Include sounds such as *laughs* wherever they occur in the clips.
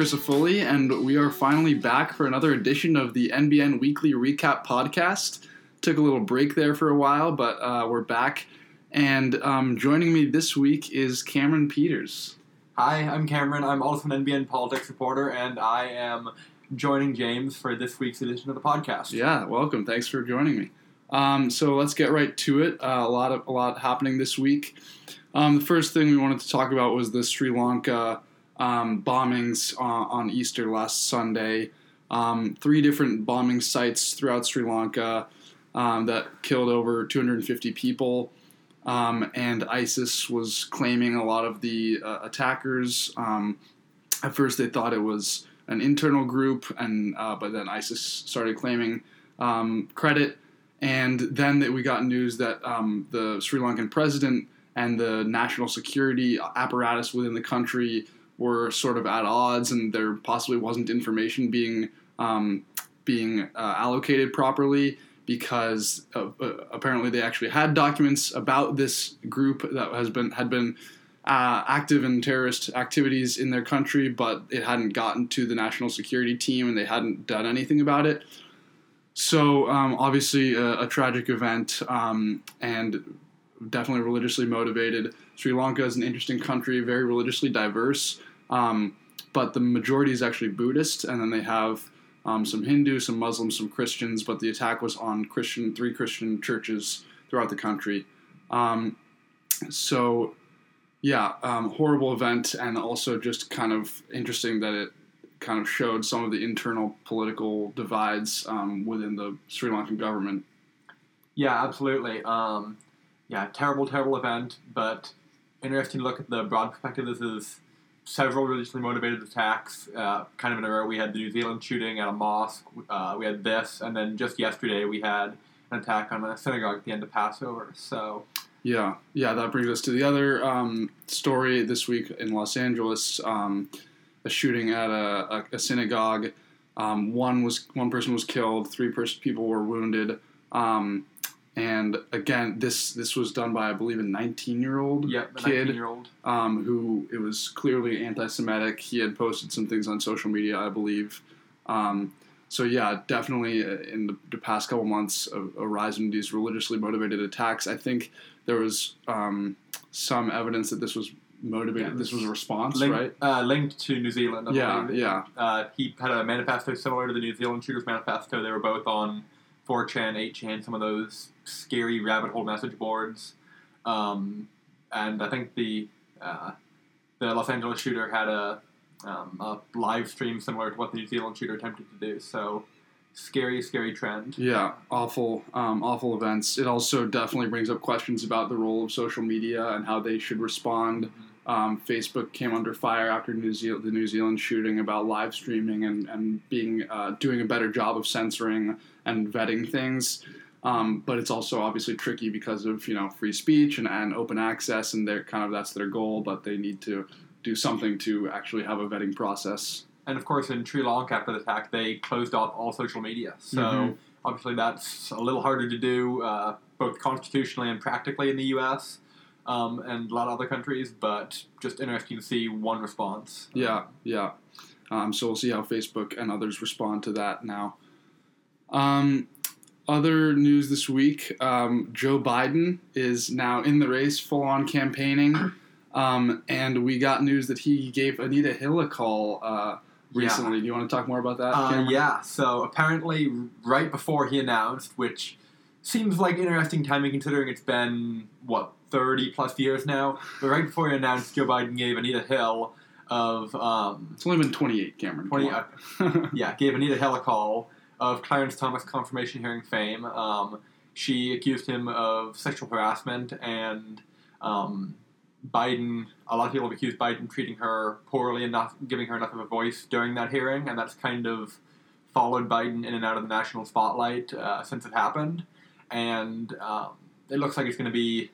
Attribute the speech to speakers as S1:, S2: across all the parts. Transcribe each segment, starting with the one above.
S1: Hello, hello. It's James Crisafulli, and we are finally back for another edition of the NBN Weekly Recap Podcast. Took a little break there for a while, but uh, we're back. And um, joining me this week is Cameron Peters.
S2: Hi, I'm Cameron. I'm also an NBN politics reporter, and I am joining James for this week's edition of the podcast.
S1: Yeah, welcome. Thanks for joining me. Um, so let's get right to it. Uh, a lot of a lot happening this week. Um, the first thing we wanted to talk about was the Sri Lanka um, bombings uh, on Easter last Sunday. Um, three different bombing sites throughout Sri Lanka um, that killed over 250 people. Um, and ISIS was claiming a lot of the uh, attackers. Um, at first, they thought it was an internal group, and uh, but then ISIS started claiming credit. And then that we got news that the Sri Lankan president and the national security apparatus within the country were sort of at odds, and there possibly wasn't information being um, being uh, allocated properly because uh, uh, apparently they actually had documents about this group that has been had been uh, active in terrorist activities in their country, but it hadn't gotten to the national security team, and they hadn't done anything about it. So um, obviously a, a, tragic event, um, and definitely religiously motivated. Sri Lanka is an interesting country, very religiously diverse, um, but the majority is actually Buddhist, and then they have um, some Hindu, some Muslims, some Christians. But the attack was on Christian, three Christian churches throughout the country. Um, so, yeah, um, horrible event, and also just kind of interesting that it kind of showed some of the internal political divides um, within the Sri Lankan government.
S2: Yeah, absolutely. Um, yeah, terrible, terrible event, but interesting to look at the broad perspective. This is several religiously motivated attacks, uh, kind of in a row. We had the New Zealand shooting at a mosque, uh, we had this, and then just yesterday we had an attack on a synagogue at the end of Passover. So.
S1: Yeah, yeah, that brings us to the other um, story this week in Los Angeles: um, a shooting at a, a, a synagogue. Um, one was one person was killed, three pers- people were wounded. Um, and again, this this was done by I believe a 19 year old
S2: yep,
S1: kid, um, who it was clearly anti-Semitic. He had posted some things on social media, I believe. Um, so yeah, definitely uh, in the, the, past couple months, a, a, rise in these religiously motivated attacks. I think there was um, some evidence that this was motivated. Yeah, this was a response,
S2: linked,
S1: right?
S2: Uh, linked to New Zealand. I
S1: yeah,
S2: believe.
S1: yeah.
S2: Uh, he had a manifesto similar to the New Zealand shooters manifesto. They were both on 4chan, 8chan, some of those scary rabbit hole message boards. Um, and I think the uh, the Los Angeles shooter had a, um, a live stream similar to what the New Zealand shooter attempted to do. So scary, scary trend.
S1: Yeah, awful, um, awful events. It also definitely brings up questions about the role of social media and how they should respond. Mm-hmm. Um, Facebook came under fire after New Zealand, the New Zealand shooting about live streaming and, and being uh, doing a better job of censoring and vetting things. Um, but it's also obviously tricky because of you know free speech and, and open access, and they're kind of that's their goal. But they need to do something to actually have a vetting process.
S2: And of course, in Sri Lanka after the attack, they closed off all social media. So mm-hmm. obviously, that's a little harder to do, uh, both constitutionally and practically in the U.S. Um, and a lot of other countries. But just interesting to see one response.
S1: Yeah, yeah. Um, so we'll see how Facebook and others respond to that now. Um, other news this week um, Joe Biden is now in the race, full on campaigning. Um, and we got news that he gave Anita Hill a call uh, recently. Yeah. Do you want to talk more about that?
S2: Uh, yeah, so apparently, right before he announced, which seems like interesting timing considering it's been, what, 30 plus years now? But right before he announced, Joe Biden gave Anita Hill of. Um,
S1: it's only been 28, Cameron.
S2: 20, uh, *laughs* yeah, gave Anita Hill a call of Clarence Thomas confirmation hearing fame. Um, she accused him of sexual harassment, and um, Biden, a lot of people have accused Biden treating her poorly and not giving her enough of a voice during that hearing, and that's kind of followed Biden in and out of the national spotlight uh, since it happened. And um, it looks like it's going to be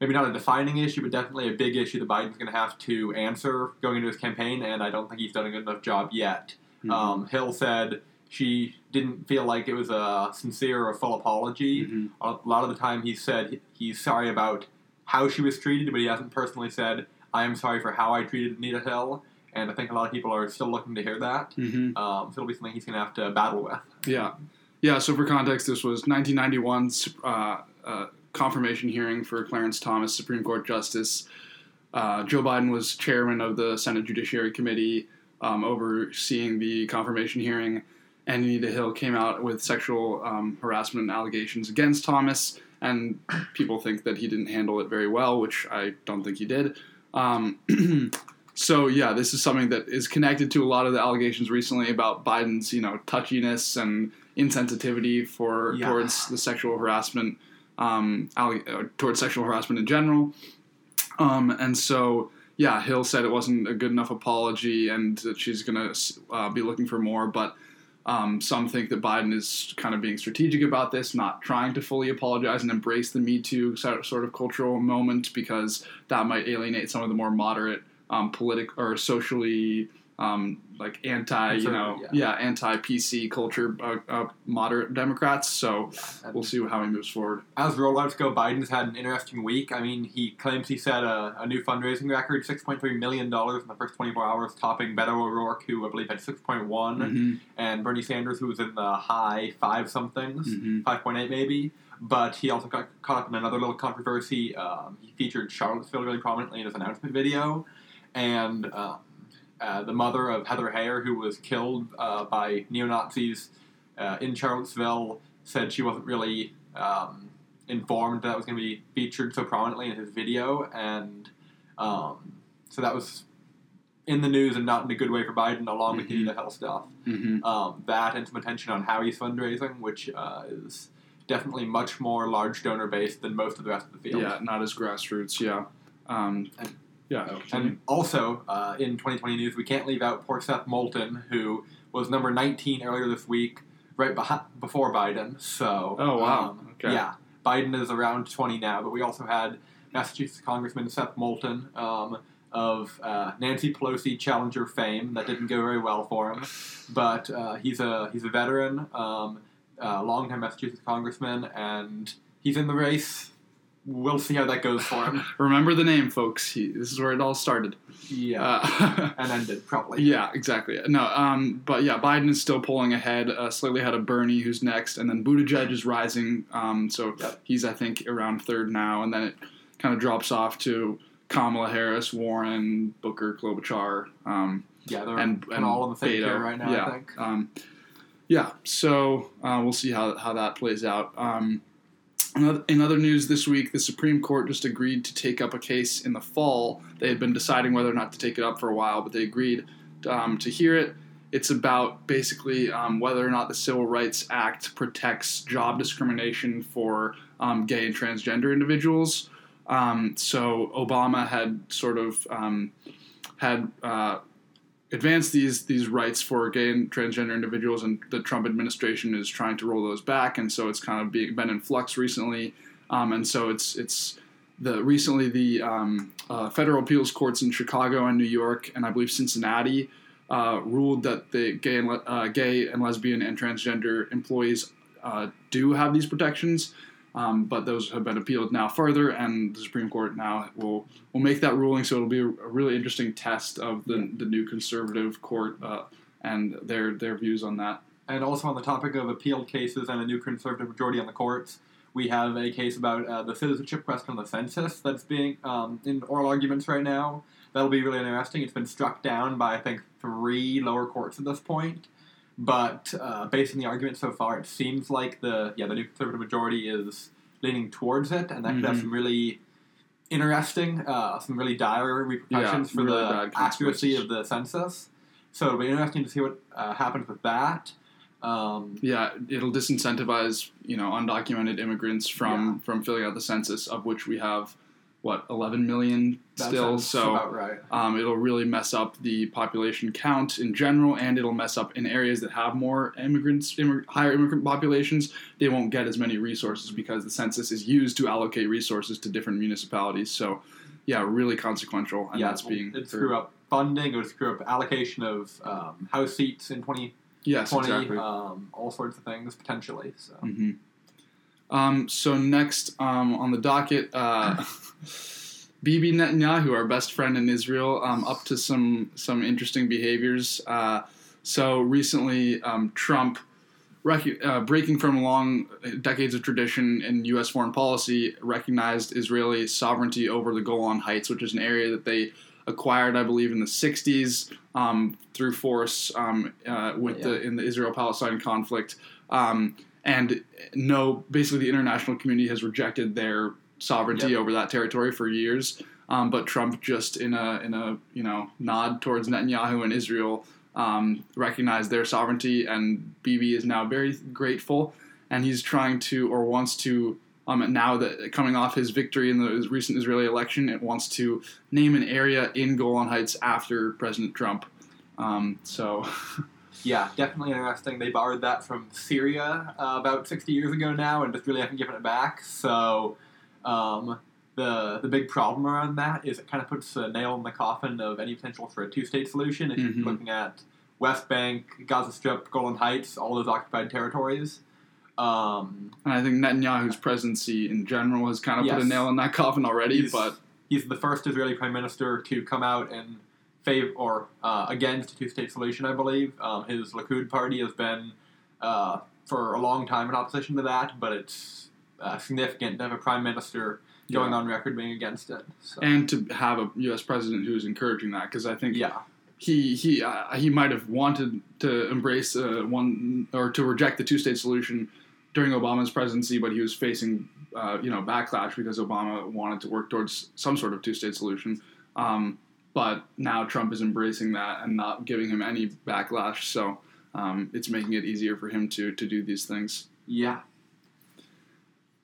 S2: maybe not a defining issue, but definitely a big issue that Biden's going to have to answer going into his campaign, and I don't think he's done a good enough job yet. Mm-hmm. Um, Hill said she didn't feel like it was a sincere or full apology. Mm-hmm. A lot of the time, he said he's sorry about how she was treated, but he hasn't personally said, I am sorry for how I treated Anita Hill, and I think a lot of people are still looking to hear that.
S1: hmm
S2: Um, so it'll be something he's going to have to battle with.
S1: Yeah, yeah. So for context, this was 1991's uh, uh, confirmation hearing for Clarence Thomas, Supreme Court Justice. Uh, Joe Biden was chairman of the Senate Judiciary Committee, um, overseeing the confirmation hearing, and Anita Hill came out with sexual um, harassment allegations against Thomas, and people think that he didn't handle it very well, which I don't think he did. Um, *clears throat* so yeah, this is something that is connected to a lot of the allegations recently about Biden's, you know, touchiness and insensitivity for
S2: Yeah.
S1: towards the sexual harassment, um, uh, towards sexual harassment in general. Um, and so yeah, Hill said it wasn't a good enough apology, and that she's gonna uh, be looking for more, but. Um, some think that Biden is kind of being strategic about this, not trying to fully apologize and embrace the Me Too sort of cultural moment because that might alienate some of the more moderate, um, politic or socially um, like anti, you know,
S2: Conservative,
S1: yeah, anti PC culture, uh, uh, moderate Democrats. So
S2: And
S1: we'll see how he moves forward.
S2: As real rollouts go, Biden's had an interesting week. I mean, he claims he set a, a new fundraising record, $6.3 million in the first 24 hours, topping Beto O'Rourke, who I believe had 6.1,
S1: Mm-hmm.
S2: and Bernie Sanders, who was in the high five somethings,
S1: Mm-hmm.
S2: 5.8 maybe. But he also got caught up in another little controversy. Um, he featured Charlottesville really prominently in his announcement video, and um, uh, the mother of Heather Heyer, who was killed uh, by neo Nazis uh, in Charlottesville, said she wasn't really um, informed that was going to be featured so prominently in his video, and um, so that was in the news and not in a good way for Biden, along with
S1: Mhm.
S2: the Hill stuff.
S1: Mm-hmm.
S2: Um, that and some attention on how he's fundraising, which uh, is definitely much more large donor based than most of the rest of the field.
S1: Yeah, not as grassroots. Yeah. Um,
S2: And-
S1: yeah.
S2: And also, uh, in 2020 news, we can't leave out poor Seth Moulton, who was number 19 earlier this week, right before Biden. So,
S1: Oh, wow.
S2: um,
S1: Okay.
S2: yeah, Biden is around 20 now, but we also had Massachusetts Congressman Seth Moulton um, of uh, Nancy Pelosi challenger fame. That didn't go very well for him, but uh, he's a he's a veteran, um, uh, longtime Massachusetts congressman, and he's in the race. We'll see how that goes for him. *laughs*
S1: Remember the name, folks. He, this is where it all started.
S2: Yeah,
S1: Uh, *laughs*
S2: and ended probably.
S1: Yeah, exactly. No, um, but yeah, Biden is still pulling ahead, uh, slightly ahead of Bernie, who's next, and then Buttigieg is rising. Um, so
S2: Yep.
S1: he's, I think, around third now, and then it kind of drops off to Kamala Harris, Warren, Booker, Klobuchar, um,
S2: Yeah, they're
S1: and, and
S2: all on the
S1: Beto.
S2: tier right now.
S1: Yeah,
S2: I think.
S1: um, yeah. So uh, we'll see how how that plays out. Um, in other news this week, the Supreme Court just agreed to take up a case in the fall. They had been deciding whether or not to take it up for a while, but they agreed um, to hear it. It's about basically um, whether or not the Civil Rights Act protects job discrimination for um, gay and transgender individuals. Um, so Obama had sort of um, had uh, advanced these these rights for gay and transgender individuals, and the Trump administration is trying to roll those back, and so it's kind of be, been in flux recently, um, and so it's it's the recently the um, uh, federal appeals courts in Chicago and New York, and I believe Cincinnati. Uh, ruled that the gay and le- uh, gay and lesbian and transgender employees uh, do have these protections, um, but those have been appealed now further, and the Supreme Court now will will make that ruling. So it'll be a, really interesting test of the the new conservative court uh, and their their views on that.
S2: And also on the topic of appealed cases and a new conservative majority on the courts, we have a case about uh, the citizenship question on the census that's being um, in oral arguments right now. That'll be really interesting. It's been struck down by I think three lower courts at this point. But uh, based on the argument so far, it seems like the yeah the new conservative majority is leaning towards it, and that could have
S1: Mhm.
S2: some really interesting, uh, some really dire repercussions for
S1: really
S2: the accuracy of the census. So it'll be interesting to see what uh, happens with that. Um,
S1: Yeah, it'll disincentivize you know undocumented immigrants from from filling out the census, of which we have what 11 million
S2: that
S1: still. So
S2: right.
S1: um, it'll really mess up the population count in general, and it'll mess up in areas that have more immigrants, immig- higher immigrant populations. They won't get as many resources because the census is used to allocate resources to different municipalities. So, yeah, really consequential, and
S2: yeah,
S1: that's being
S2: it screw up funding. It would screw up allocation of um, house seats in 2020.
S1: yes, exactly.
S2: um, all sorts of things potentially. So
S1: hmm Um, so next um, on the docket, uh, *laughs* Bibi Netanyahu, our best friend in Israel, um, up to some some interesting behaviors. Uh, so recently, um, Trump, rec- uh, breaking from long decades of tradition in U.S. foreign policy, recognized Israeli sovereignty over the Golan Heights, which is an area that they acquired, I believe, in the '60s um, through force um, uh, with
S2: Yeah.
S1: the in the Israel-Palestine conflict. Um, and no, basically, the international community has rejected their sovereignty
S2: Yep.
S1: over that territory for years. Um, but Trump just in a in a you know nod towards Netanyahu and Israel um, recognized their sovereignty, and Bibi is now very grateful, and he's trying to or wants to. Um, now that coming off his victory in the recent Israeli election, it wants to name an area in Golan Heights after President Trump. Um, so, *laughs*
S2: Yeah, definitely interesting. They borrowed that from Syria uh, about 60 years ago now, and just really haven't given it back. So, um, the the big problem around that is it kind of puts a nail in the coffin of any potential for a two state solution. If
S1: Mhm.
S2: you're looking at West Bank, Gaza Strip, Golan Heights, all those occupied territories. Um,
S1: and I think Netanyahu's presidency in general has kind of put a nail in that coffin already.
S2: He's-
S1: But
S2: he's the first Israeli prime minister to come out and favor or uh, against a two-state solution. I believe um, his Likud party has been uh, for a long time in opposition to that, but it's uh, significant to have a prime minister going
S1: Yeah.
S2: on record being against it. So,
S1: and to have a U.S. president who is encouraging that, because I think
S2: yeah,
S1: he he uh, he might have wanted to embrace uh, one or to reject the two state solution during Obama's presidency, but he was facing uh, you know backlash because Obama wanted to work towards some sort of two state solution. Um, but now Trump is embracing that and not giving him any backlash, so um, it's making it easier for him to to do these things.
S2: yeah,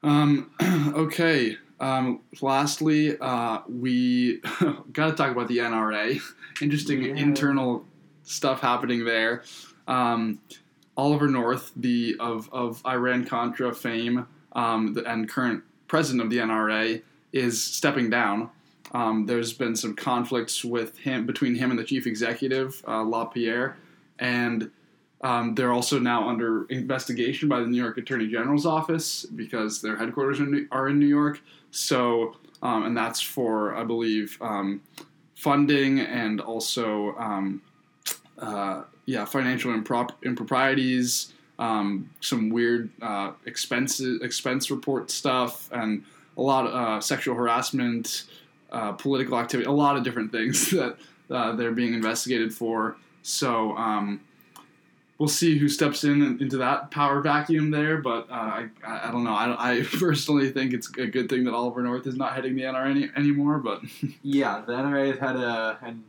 S1: Um, *clears throat* okay. Um, lastly, uh, we *laughs* got to talk about the NRA. *laughs* Interesting
S2: Yeah.
S1: internal stuff happening there. Um, Oliver North, the of of Iran Contra fame, um, the, and current president of the NRA, is stepping down. Um, there's been some conflicts with him between him and the chief executive, uh, LaPierre, and um, they're also now under investigation by the New York Attorney General's office because their headquarters are in New, are in New York. So, um, and that's for, I believe, um, funding and also, um, uh, yeah, financial improp- improprieties, um, some weird uh, expenses, expense report stuff, and a lot of uh, sexual harassment, uh, political activity, a lot of different things *laughs* that uh, they're being investigated for. So, um, we'll see who steps in into that power vacuum there. But uh, I, I I don't know. I, I *laughs* personally think it's a good thing that Oliver North is not heading the NRA any, anymore. But *laughs*
S2: yeah. The NRA has had a an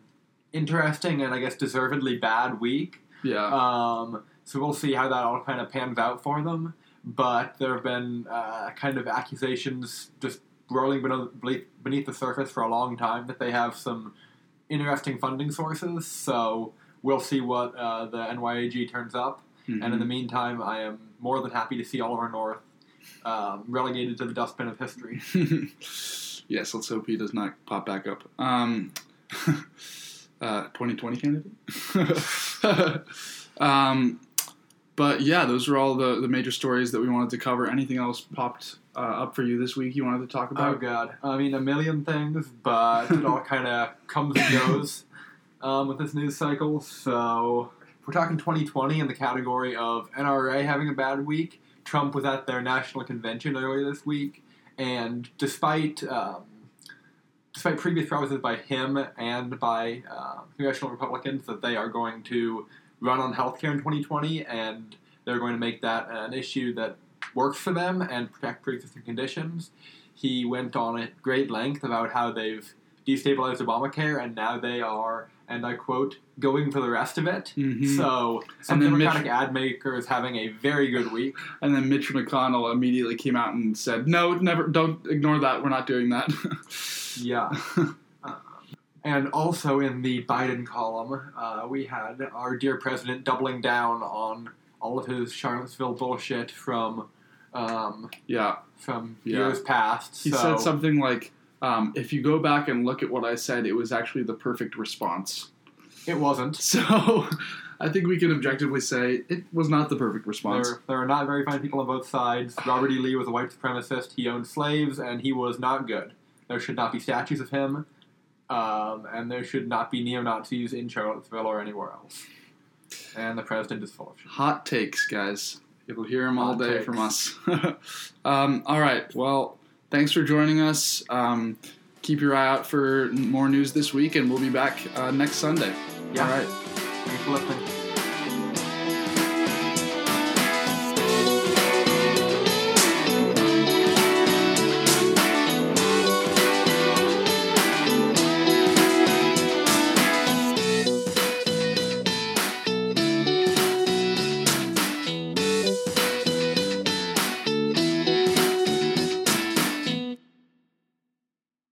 S2: interesting and I guess deservedly bad week.
S1: yeah,
S2: Um, so we'll see how that all kind of pans out for them. But there have been uh, kind of accusations just rolling beneath, beneath the surface for a long time that they have some interesting funding sources. So we'll see what uh, the NYAG turns up. And in the meantime, I am more than happy to see Oliver North um, relegated to the dustbin of history. *laughs*
S1: yes, let's hope he does not pop back up. Um, *laughs* uh, 2020 candidate. *laughs* um, but yeah, those are all the, the major stories that we wanted to cover. Anything else popped uh, up for you this week you wanted to talk about?
S2: Oh god, I mean a million things, but it all kind of comes and goes um, with this news cycle. So we're talking 2020 in the category of NRA having a bad week. Trump was at their national convention earlier this week, and despite um, despite previous promises by him and by uh, congressional Republicans that they are going to run on healthcare in 2020 and they're going to make that an issue that works for them and protect pre-existing conditions. He went on at great length about how they've destabilized Obamacare and now they are, and I quote, going for the rest of it.
S1: Mhm.
S2: So some
S1: And then Mitch-
S2: Democratic ad makers having a very good week.
S1: And then Mitch McConnell immediately came out and said, "No, never. Don't ignore that. We're not doing that."
S2: Yeah. *laughs* Um, and also in the Biden column, uh, we had our dear president doubling down on all of his Charlottesville bullshit from um,
S1: yeah,
S2: from
S1: Yeah.
S2: years past.
S1: he
S2: so,
S1: said something like, um, "If you go back and look at what I said, it was actually the perfect response."
S2: It wasn't. *laughs*
S1: So, I think we can objectively say it was not the perfect response.
S2: There, there are not very fine people on both sides. Robert E. Lee was a white supremacist. He owned slaves, and he was not good. There should not be statues of him, um, and there should not be neo Nazis in Charlottesville or anywhere else. And the president is full of shit.
S1: Hot takes, guys. You'll hear them all
S2: Hot
S1: day
S2: takes.
S1: from us. *laughs* um, all right. Well, thanks for joining us. Um, keep your eye out for more news this week, and we'll be back uh, next Sunday.
S2: Yeah.
S1: All right.
S2: Thanks for listening.